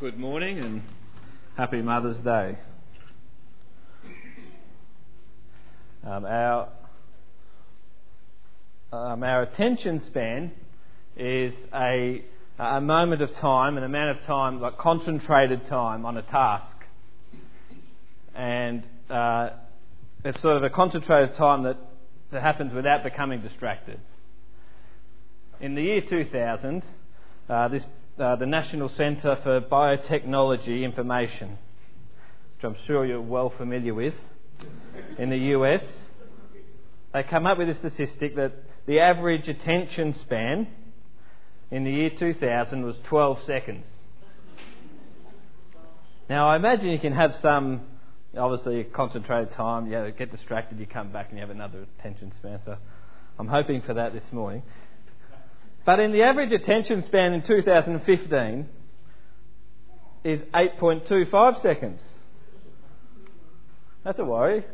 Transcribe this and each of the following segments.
good morning and happy Mother's Day. Um, our, um, our attention span is a, a moment of time, an amount of time, like concentrated time on a task. And uh, it's sort of a concentrated time that, that happens without becoming distracted. In the year 2000, uh, this uh, the National Centre for Biotechnology Information, which I'm sure you're well familiar with, in the US, they come up with a statistic that the average attention span in the year 2000 was 12 seconds. Now, I imagine you can have some, obviously, concentrated time, you get distracted, you come back and you have another attention span. So I'm hoping for that this morning. But in the average attention span in 2015 is 8.25 seconds. That's a worry.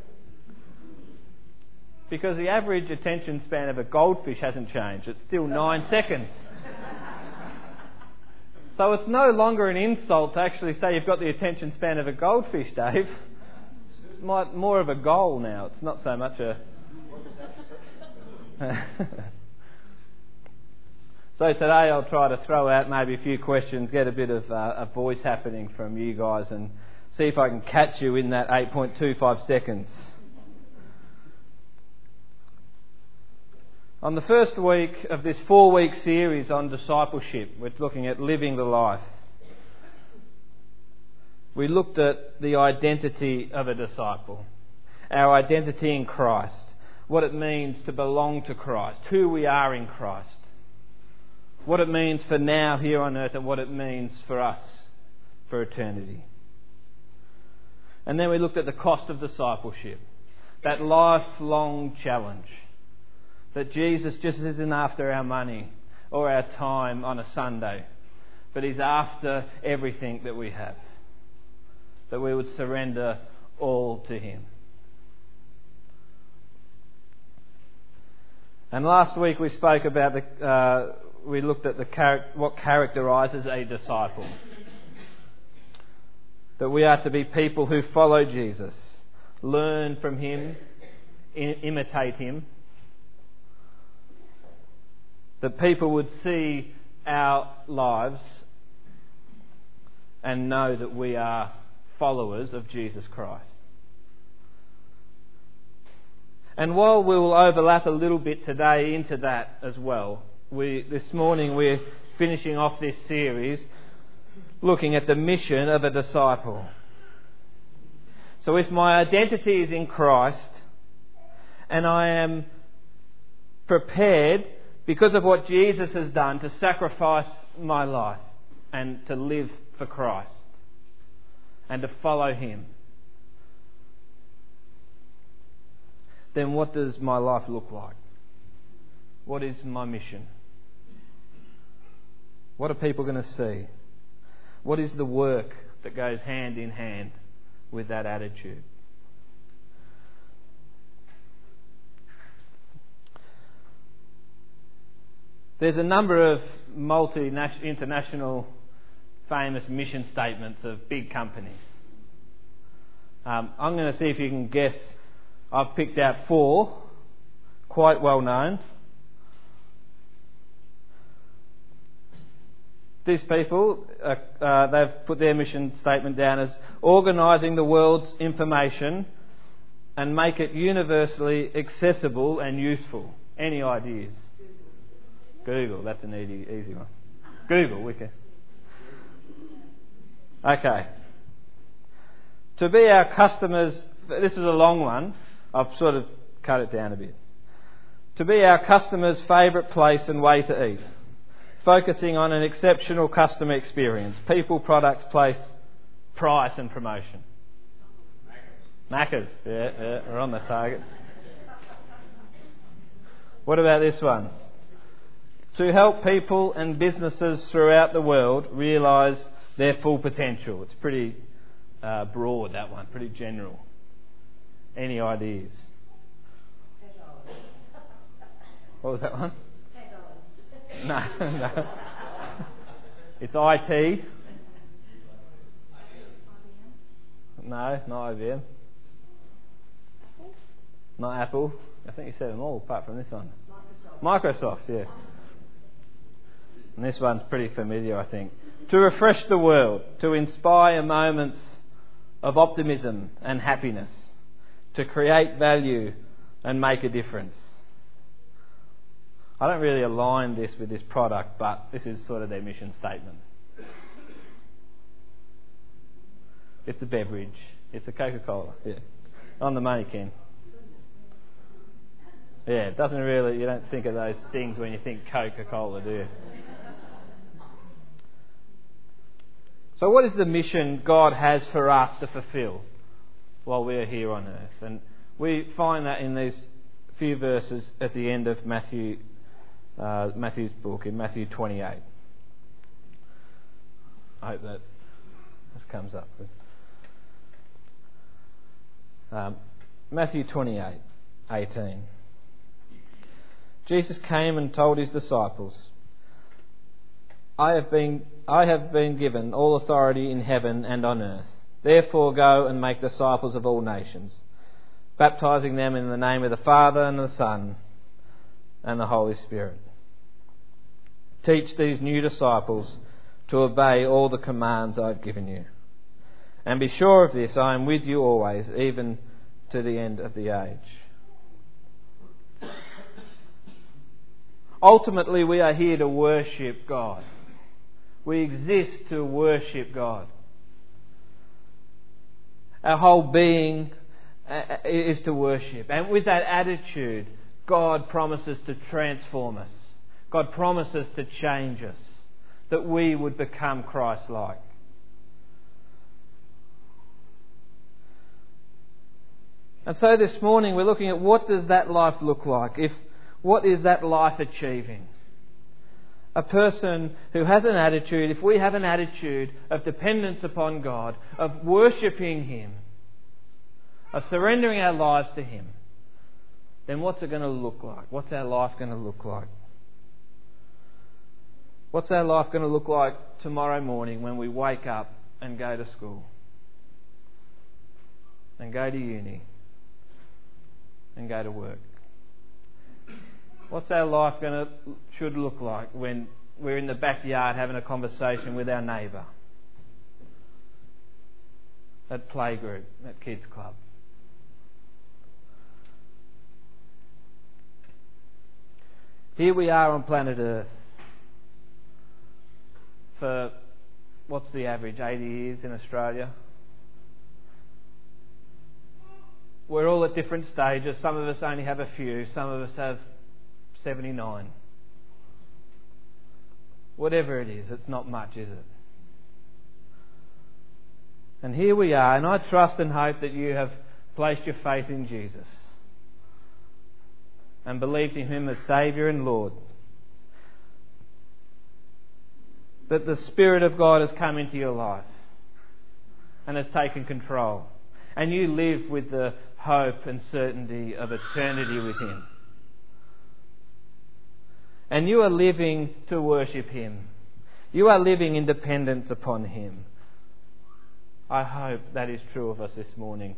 Because the average attention span of a goldfish hasn't changed. It's still nine seconds. So it's no longer an insult to actually say you've got the attention span of a goldfish, Dave. It's more of a goal now. It's not so much a. So today I'll try to throw out maybe a few questions, get a bit of uh, a voice happening from you guys, and see if I can catch you in that 8.25 seconds. On the first week of this four week series on discipleship, we're looking at living the life. We looked at the identity of a disciple, our identity in Christ, what it means to belong to Christ, who we are in Christ what it means for now here on earth and what it means for us for eternity. And then we looked at the cost of discipleship, that lifelong challenge. That Jesus just isn't after our money or our time on a Sunday, but He's after everything that we have. That we would surrender all to Him. And last week we spoke about the, uh, we looked at the char- what characterises a disciple. That we are to be people who follow Jesus, learn from him, imitate him. That people would see our lives and know that we are followers of Jesus Christ. And while we will overlap a little bit today into that as well, we, this morning we're finishing off this series looking at the mission of a disciple. So if my identity is in Christ and I am prepared because of what Jesus has done to sacrifice my life and to live for Christ and to follow Him, then what does my life look like? What is my mission? What are people going to see? What is the work that goes hand in hand with that attitude? There's a number of multi international famous mission statements of big companies. Um, I'm going to see if you can guess. I've picked out four, quite well known. These people, uh, uh, they've put their mission statement down as organising the world's information and make it universally accessible and useful. Any ideas? Google, that's an easy, easy one. Google, can. Okay. To be our customers, this is a long one. I've sort of cut it down a bit. To be our customers' favourite place and way to eat focusing on an exceptional customer experience people, products, place, price, and promotion. Macca's, yeah, yeah, we're on the target. What about this one? To help people and businesses throughout the world realise their full potential. It's pretty uh, broad, that one, pretty general. Any ideas? What was that one? No, no. It's IT. No, not IBM. Not Apple. I think you said them all apart from this one. Microsoft. Microsoft, yeah. And this one's pretty familiar, I think. To refresh the world, to inspire moments of optimism and happiness, to create value and make a difference. I don't really align this with this product, but this is sort of their mission statement. It's a beverage. It's a Coca Cola. Yeah. On the money, Ken. Yeah, it doesn't really, you don't think of those things when you think Coca Cola, do you? So, what is the mission God has for us to fulfill while we are here on earth? And we find that in these few verses at the end of Matthew, uh, Matthew's book, in Matthew 28. I hope that this comes up. Um, Matthew 28, 18. Jesus came and told his disciples, I have been, I have been given all authority in heaven and on earth. Therefore go and make disciples of all nations, baptizing them in the name of the Father and the Son and the Holy Spirit. Teach these new disciples to obey all the commands I've given you. And be sure of this, I am with you always, even to the end of the age. Ultimately, we are here to worship God. We exist to worship God. Our whole being uh, uh, is to worship. And with that attitude, God promises to transform us. God promises to change us, that we would become Christ like. And so this morning we're looking at what does that life look like? If what is that life achieving? A person who has an attitude, if we have an attitude of dependence upon God, of worshipping Him, of surrendering our lives to Him, then what's it going to look like? What's our life going to look like? What's our life going to look like tomorrow morning when we wake up and go to school? And go to uni? and go to work. What's our life going to should look like when we're in the backyard having a conversation with our neighbour? At playgroup, at kids club. Here we are on planet Earth for what's the average? 80 years in Australia? We're all at different stages. Some of us only have a few, some of us have 79. Whatever it is, it's not much, is it? And here we are, and I trust and hope that you have placed your faith in Jesus and believed in Him as Saviour and Lord. That the Spirit of God has come into your life and has taken control. And you live with the hope and certainty of eternity with Him. And you are living to worship Him. You are living in dependence upon Him. I hope that is true of us this morning.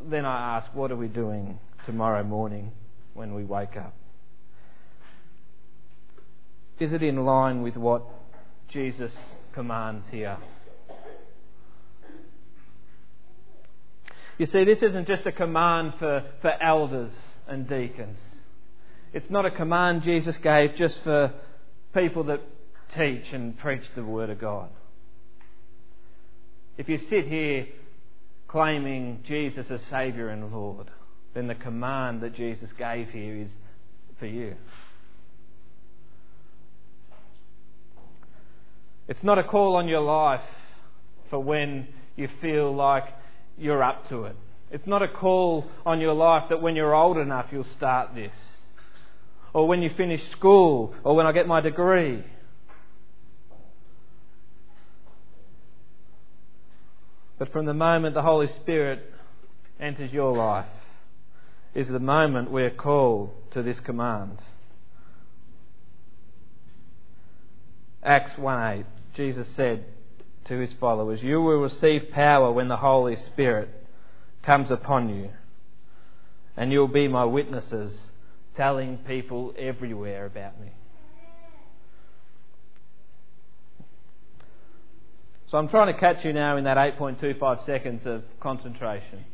Then I ask, what are we doing tomorrow morning when we wake up? Is it in line with what Jesus commands here? You see, this isn't just a command for, for elders and deacons. It's not a command Jesus gave just for people that teach and preach the Word of God. If you sit here claiming Jesus as Saviour and Lord, then the command that Jesus gave here is for you. It's not a call on your life for when you feel like you're up to it. It's not a call on your life that when you're old enough you'll start this. Or when you finish school, or when I get my degree. But from the moment the Holy Spirit enters your life, is the moment we're called to this command. Acts 1 8, Jesus said, to his followers, You will receive power when the Holy Spirit comes upon you, and you'll be my witnesses, telling people everywhere about me. So I'm trying to catch you now in that 8.25 seconds of concentration.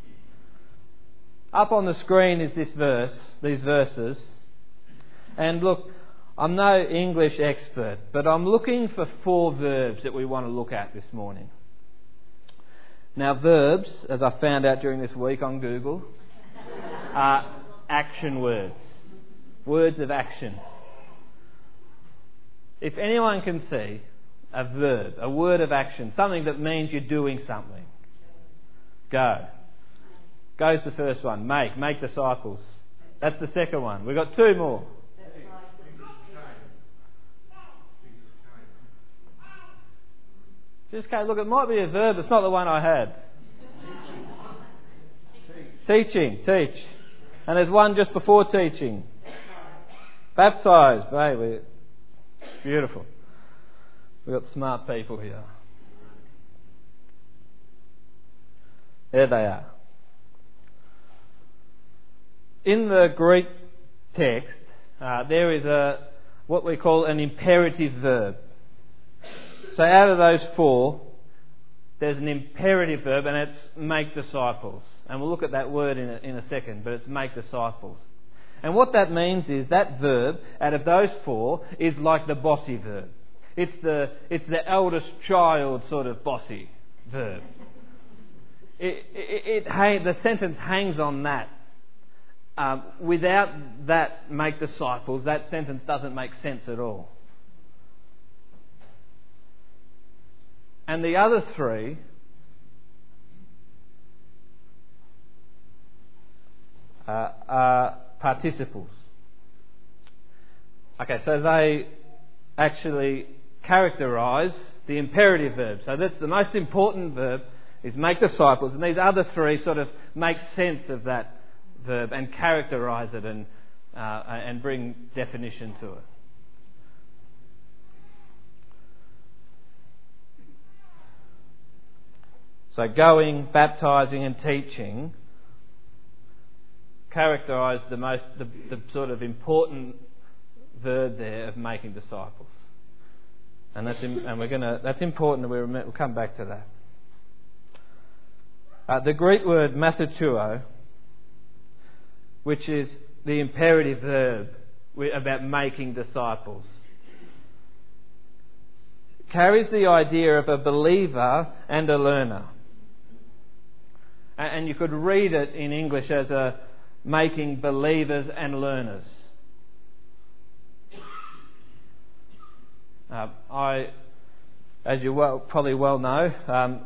Up on the screen is this verse, these verses. And look, I'm no English expert, but I'm looking for four verbs that we want to look at this morning. Now, verbs, as I found out during this week on Google, are action words. Words of action. If anyone can see a verb, a word of action, something that means you're doing something, go. Goes the first one. Make. Make disciples. That's the second one. We've got two more. Just came, look, it might be a verb, it's not the one I had. teaching, teach. And there's one just before teaching. Baptise, baby. Beautiful. We've got smart people here. There they are. In the Greek text, uh, there is a what we call an imperative verb. So out of those four, there's an imperative verb and it's make disciples. And we'll look at that word in a, in a second, but it's make disciples. And what that means is that verb, out of those four, is like the bossy verb. It's the, it's the eldest child sort of bossy verb. It, it, it, the sentence hangs on that. Um, without that make disciples, that sentence doesn't make sense at all. And the other three uh, are participles. Okay, so they actually characterize the imperative verb. So that's the most important verb is make disciples, and these other three sort of make sense of that verb and characterize it and, uh, and bring definition to it. So going, baptizing, and teaching characterise the most the, the sort of important verb there of making disciples, and that's and we're gonna that's important. We'll, we'll come back to that. Uh, the Greek word matheteuo, which is the imperative verb about making disciples, carries the idea of a believer and a learner and you could read it in English as a making believers and learners. Uh, I, as you well, probably well know, um,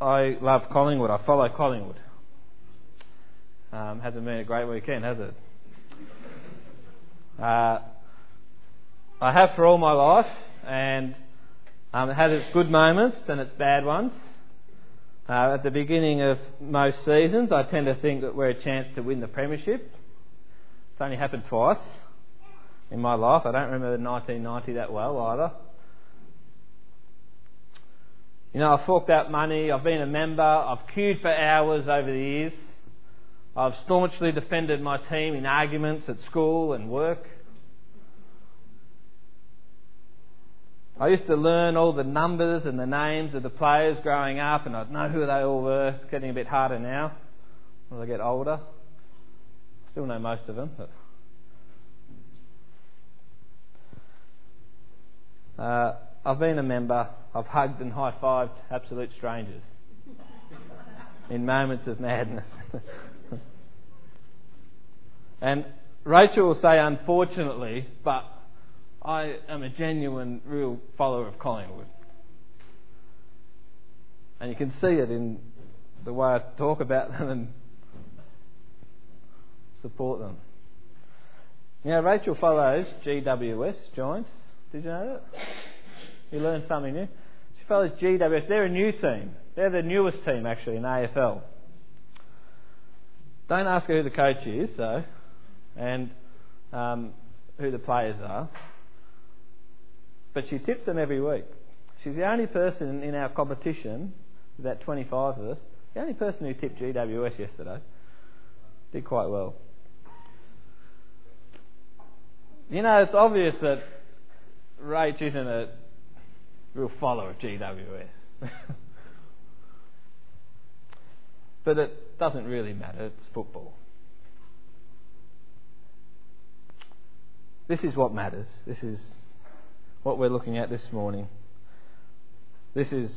I love Collingwood. I follow Collingwood. Um, hasn't been a great weekend, has it? Uh, I have for all my life, and um, it has its good moments and its bad ones. Uh, at the beginning of most seasons, I tend to think that we're a chance to win the Premiership. It's only happened twice in my life. I don't remember 1990 that well either. You know, I've forked out money, I've been a member, I've queued for hours over the years. I've staunchly defended my team in arguments at school and work. I used to learn all the numbers and the names of the players growing up, and I'd know who they all were. It's getting a bit harder now as I get older. Still know most of them, but. Uh, I've been a member. I've hugged and high fived absolute strangers in moments of madness. and Rachel will say, unfortunately, but I am a genuine, real follower of Collingwood. And you can see it in the way I talk about them and support them. Now, Rachel follows GWS Giants. Did you know that? You learned something new. She follows GWS. They're a new team. They're the newest team, actually, in AFL. Don't ask her who the coach is, though, and um, who the players are. But she tips them every week. She's the only person in our competition, about 25 of us, the only person who tipped GWS yesterday. Did quite well. You know, it's obvious that Rach isn't a real follower of GWS. but it doesn't really matter, it's football. This is what matters. This is what we're looking at this morning. This is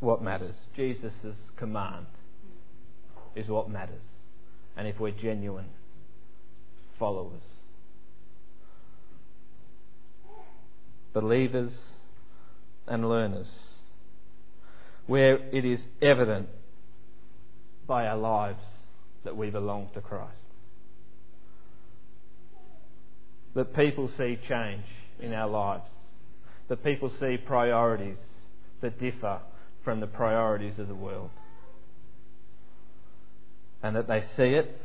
what matters. Jesus' command is what matters. And if we're genuine followers, believers and learners, where it is evident by our lives that we belong to Christ. That people see change in our lives, that people see priorities that differ from the priorities of the world. And that they see it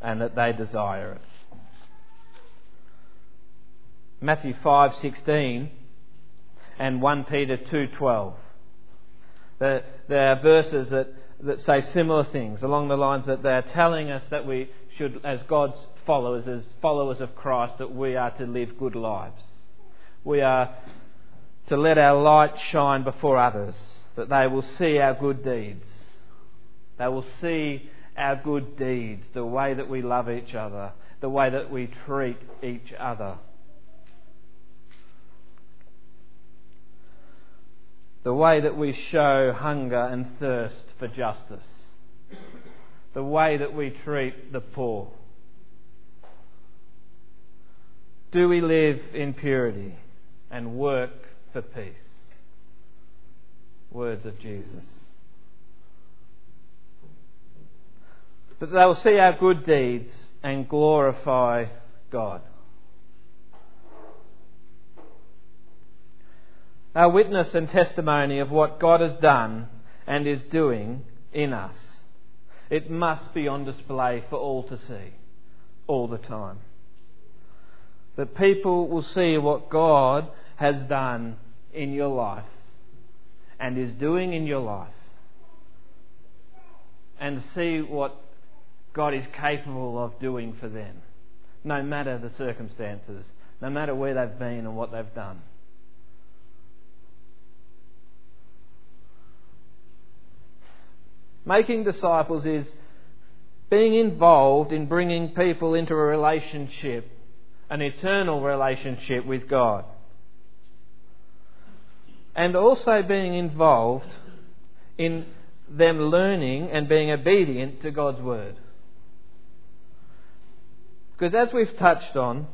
and that they desire it. Matthew 5:16 and 1 Peter 2:12. There, there are verses that, that say similar things along the lines that they are telling us that we should, as God's followers, as followers of Christ, that we are to live good lives. We are to let our light shine before others, that they will see our good deeds. They will see our good deeds, the way that we love each other, the way that we treat each other. The way that we show hunger and thirst for justice. The way that we treat the poor. Do we live in purity and work for peace. Words of Jesus. That they will see our good deeds and glorify God. Our witness and testimony of what God has done and is doing in us. It must be on display for all to see all the time. That people will see what God has done in your life and is doing in your life and see what God is capable of doing for them, no matter the circumstances, no matter where they've been and what they've done. Making disciples is being involved in bringing people into a relationship, an eternal relationship with God and also being involved in them learning and being obedient to God's word. Because as we've touched on,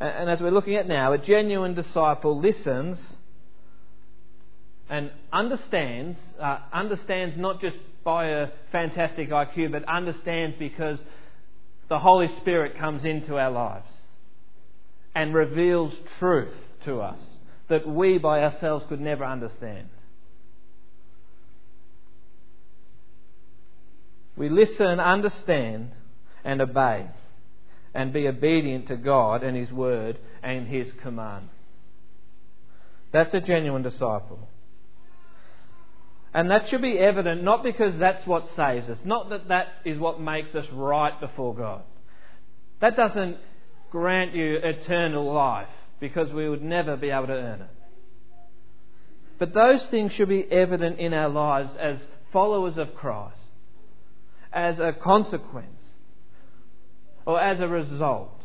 and as we're looking at now, a genuine disciple listens and understands, uh, understands not just by a fantastic IQ, but understands because the Holy Spirit comes into our lives and reveals truth to us that we by ourselves could never understand. We listen, understand, and obey, and be obedient to God and His Word and His command. That's a genuine disciple. And that should be evident not because that's what saves us, not that that is what makes us right before God. That doesn't grant you eternal life because we would never be able to earn it. But those things should be evident in our lives as followers of Christ, as a consequence, or as a result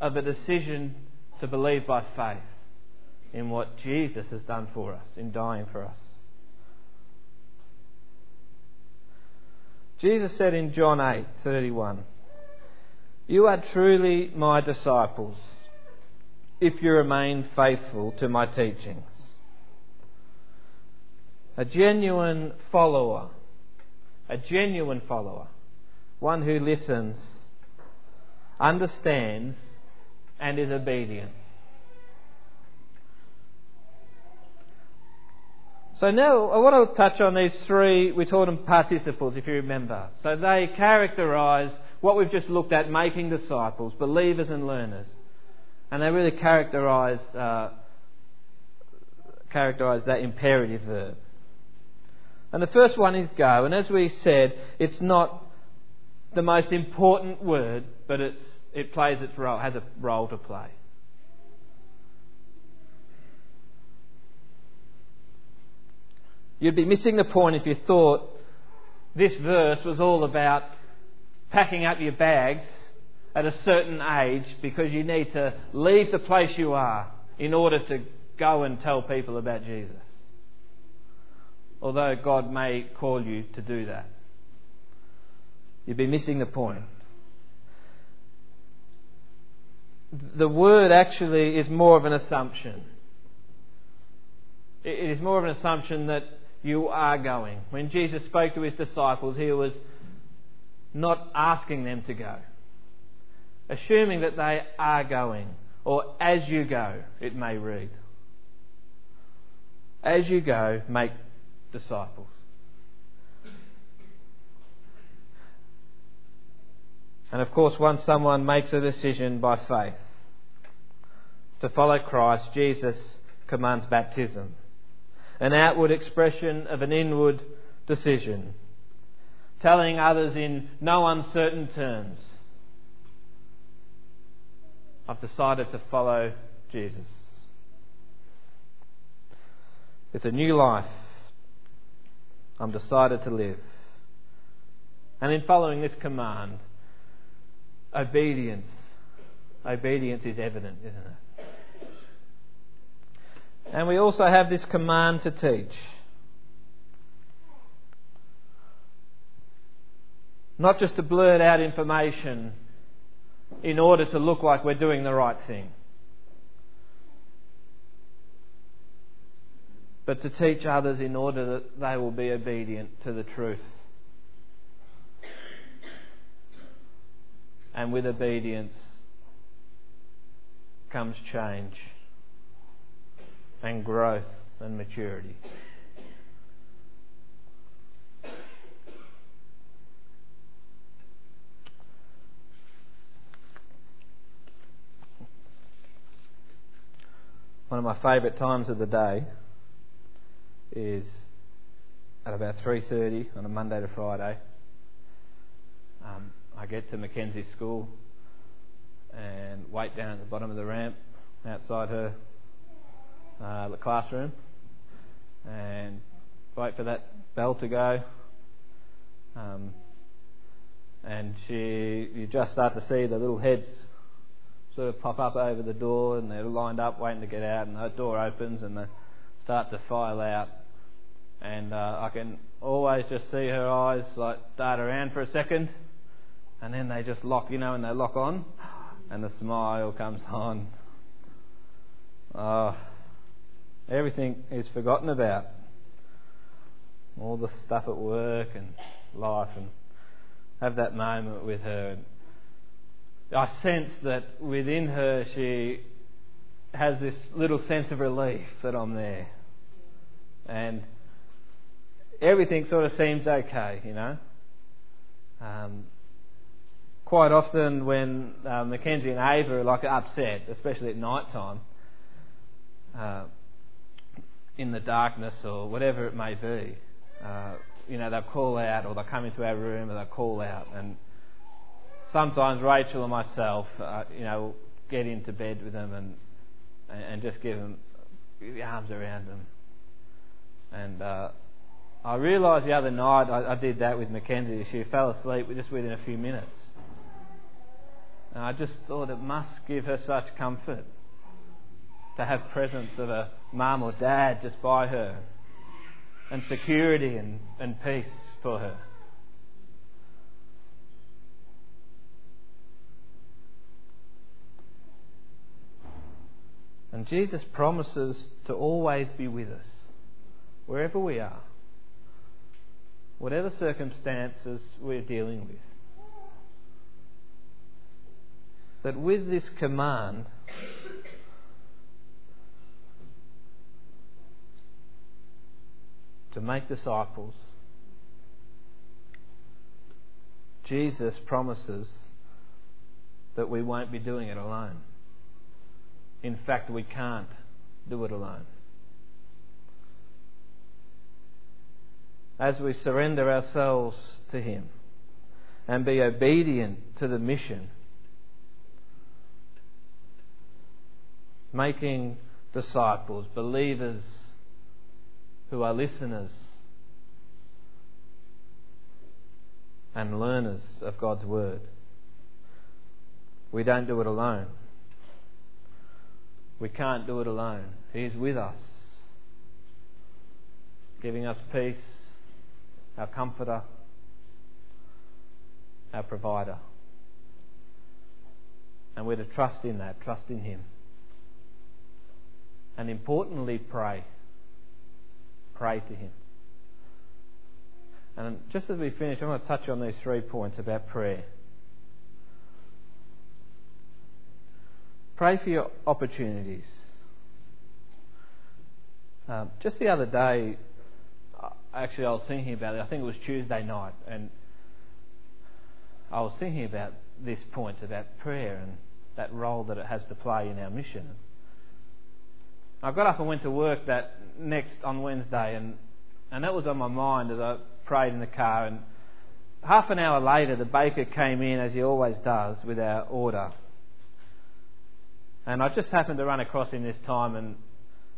of a decision to believe by faith in what Jesus has done for us, in dying for us. Jesus said in John 8:31, "You are truly my disciples if you remain faithful to my teachings. A genuine follower, a genuine follower, one who listens, understands, and is obedient. So now I want to touch on these three, we call them participles if you remember. So they characterise what we've just looked at, making disciples, believers and learners and they really characterise uh, characterize that imperative verb. And the first one is go. And as we said, it's not the most important word, but it's, it plays its role, has a role to play. You'd be missing the point if you thought this verse was all about packing up your bags at a certain age because you need to leave the place you are in order to go and tell people about Jesus. Although God may call you to do that, you'd be missing the point. The word actually is more of an assumption. It is more of an assumption that you are going. When Jesus spoke to his disciples, he was not asking them to go, assuming that they are going, or as you go, it may read. As you go, make disciples. And of course, once someone makes a decision by faith to follow Christ, Jesus commands baptism an outward expression of an inward decision, telling others in no uncertain terms, I've decided to follow Jesus. It's a new life I'm decided to live. And in following this command, obedience, obedience is evident, isn't it? And we also have this command to teach. Not just to blurt out information in order to look like we're doing the right thing, but to teach others in order that they will be obedient to the truth. And with obedience comes change and growth and maturity. One of my favourite times of the day is at about 3.30 on a Monday to Friday. Um, I get to Mackenzie School and wait down at the bottom of the ramp outside her uh, the classroom and wait for that bell to go. Um, and she, you just start to see the little heads sort of pop up over the door, and they're lined up waiting to get out, and the door opens, and they start to file out. And uh, I can always just see her eyes like dart around for a second, and then they just lock, you know, and they lock on, and the smile comes on. Oh, Everything is forgotten about. All the stuff at work and life, and have that moment with her. And I sense that within her she has this little sense of relief that I'm there. And everything sort of seems okay, you know. Um, quite often when uh, Mackenzie and Ava are like upset, especially at night time, uh, in the darkness or whatever it may be. Uh, you know, they'll call out or they'll come into our room and they'll call out. And sometimes Rachel and myself, uh, you know, get into bed with them and, and just give them the arms around them. And uh, I realised the other night I, I did that with Mackenzie. She fell asleep just within a few minutes. And I just thought it must give her such comfort to have presence of a mum or dad just by her and security and, and peace for her. And Jesus promises to always be with us, wherever we are, whatever circumstances we're dealing with. That with this command, to make disciples, Jesus promises that we won't be doing it alone. In fact, we can't do it alone. as we surrender ourselves to Him and be obedient to the mission, making disciples, believers who are listeners and learners of God's Word. We don't do it alone. We can't do it alone. He's with us, giving us peace, our comforter, our provider. And we're to trust in that, trust in Him. And importantly, pray. Pray to Him. And just as we finish, I want to touch on these three points about prayer. Pray for your opportunities. Um, just the other day, actually, I was thinking about it. I think it was Tuesday night, and I was thinking about this point about prayer and that role that it has to play in our mission. I got up and went to work that next on Wednesday, and and that was on my mind as I prayed in the car. And half an hour later, the baker came in as he always does with our order. And I just happened to run across him this time, and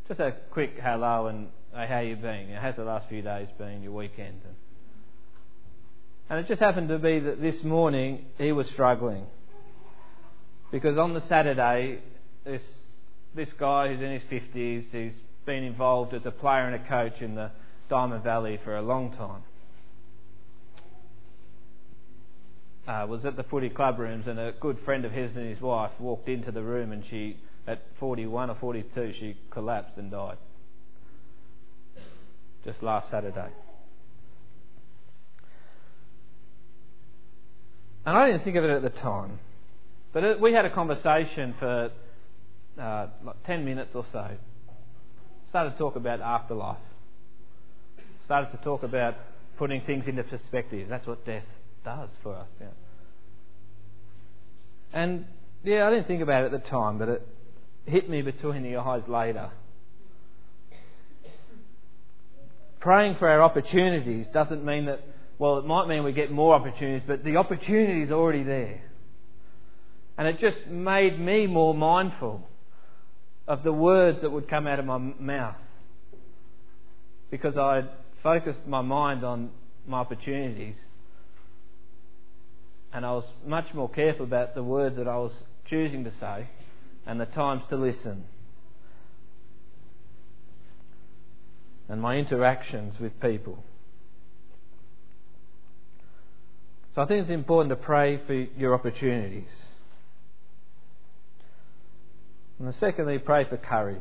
just a quick hello and hey, how you been? How's the last few days been? Your weekend? And, it just happened to be that this morning he was struggling because on the Saturday, this this guy who's in his fifties, he's been involved as a player and a coach in the Diamond Valley for a long time. Uh, was at the footy club rooms, and a good friend of his and his wife walked into the room, and she, at 41 or 42, she collapsed and died. Just last Saturday. And I didn't think of it at the time, but it, we had a conversation for uh, like 10 minutes or so. Started to talk about afterlife started to talk about putting things into perspective. That's what death does for us. Yeah. And yeah, I didn't think about it at the time, but it hit me between the eyes later. Praying for our opportunities doesn't mean that, well, it might mean we get more opportunities, but the opportunity is already there. And it just made me more mindful of the words that would come out of my mouth because I'd focused my mind on my opportunities. And I was much more careful about the words that I was choosing to say and the times to listen. And my interactions with people. So I think it's important to pray for your opportunities. And secondly, pray for courage.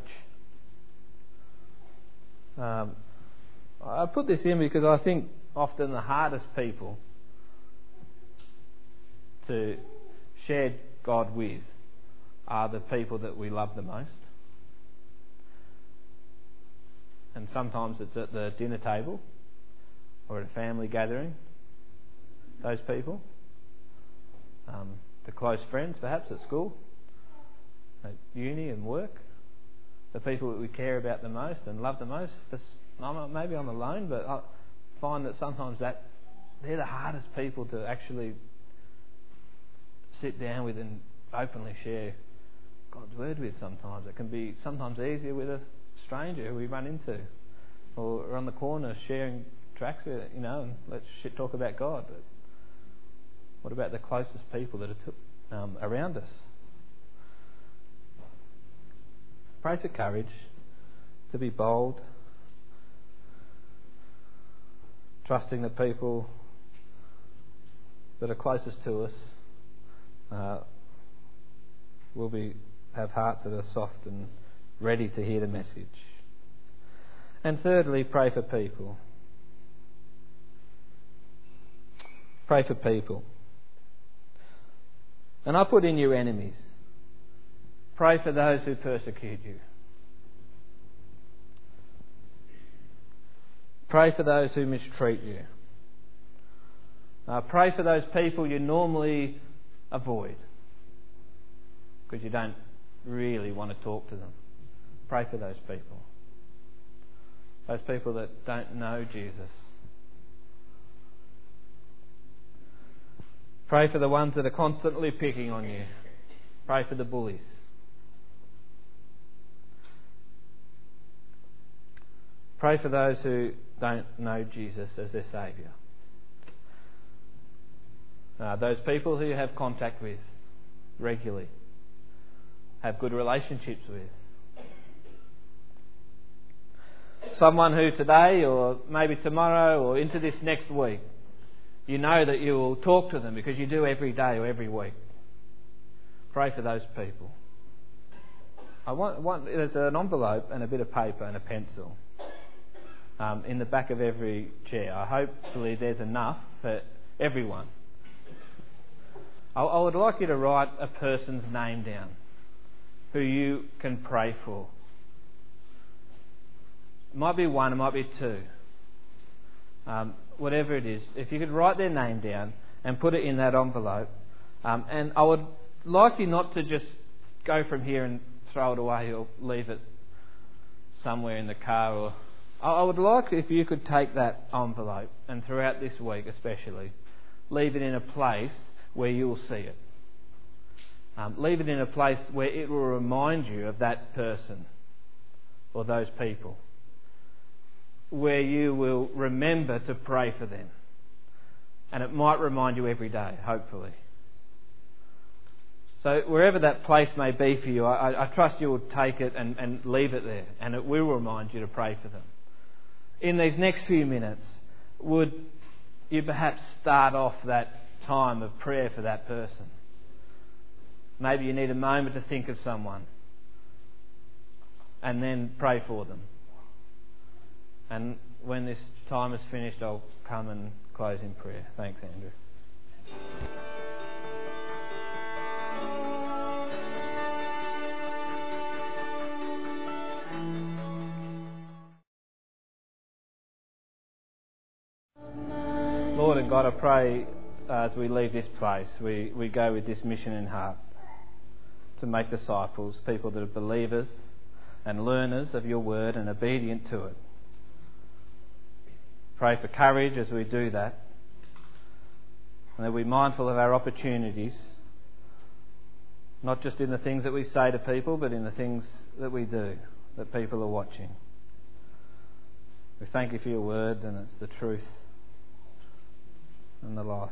Um, I put this in because I think often the hardest people to share God with are the people that we love the most. And sometimes it's at the dinner table or at a family gathering, those people. Um, the close friends, perhaps at school, at uni and work, the people that we care about the most and love the most. I'm, maybe I'm alone, but I find that sometimes that they're the hardest people to actually sit down with and openly share God's word with. Sometimes it can be sometimes easier with a stranger who we run into, or on the corner sharing tracks with, you know, and let's talk about God. But what about the closest people that are um, around us? Pray for courage to be bold trusting the people that are closest to us uh, will be have hearts that are soft and ready to hear the message. And thirdly, pray for people. Pray for people. And I put in your enemies. Pray for those who persecute you. Pray for those who mistreat you. Uh, pray for those people you normally avoid because you don't really want to talk to them. Pray for those people. Those people that don't know Jesus. Pray for the ones that are constantly picking on you. Pray for the bullies. Pray for those who don't know Jesus as their Saviour. Uh, those people who you have contact with regularly, have good relationships with. Someone who today or maybe tomorrow or into this next week, you know that you will talk to them because you do every day or every week. Pray for those people. I want, want there's an envelope and a bit of paper and a pencil um, in the back of every chair. I hopefully there's enough for everyone. I, I would like you to write a person's name down who you can pray for. It might be one, it might be two. Um, whatever it is, if you could write their name down and put it in that envelope. Um, and I would like you not to just go from here and throw it away or leave it somewhere in the car. Or I would like if you could take that envelope and throughout this week, especially, leave it in a place where you will see it. Um, leave it in a place where it will remind you of that person or those people where you will remember to pray for them. And it might remind you every day, hopefully. So, wherever that place may be for you, I, I trust you will take it and, and leave it there, and it will remind you to pray for them. In these next few minutes, would you perhaps start off that time of prayer for that person? Maybe you need a moment to think of someone and then pray for them. And when this time is finished, I'll come and close in prayer. Thanks, Andrew. Lord and God, I pray as we leave this place, we, we go with this mission in heart to make disciples, people that are believers and learners of your word and obedient to it. Pray for courage as we do that. And that we're mindful of our opportunities, not just in the things that we say to people, but in the things that we do, that people are watching. We thank you for your word, and it's the truth and the life.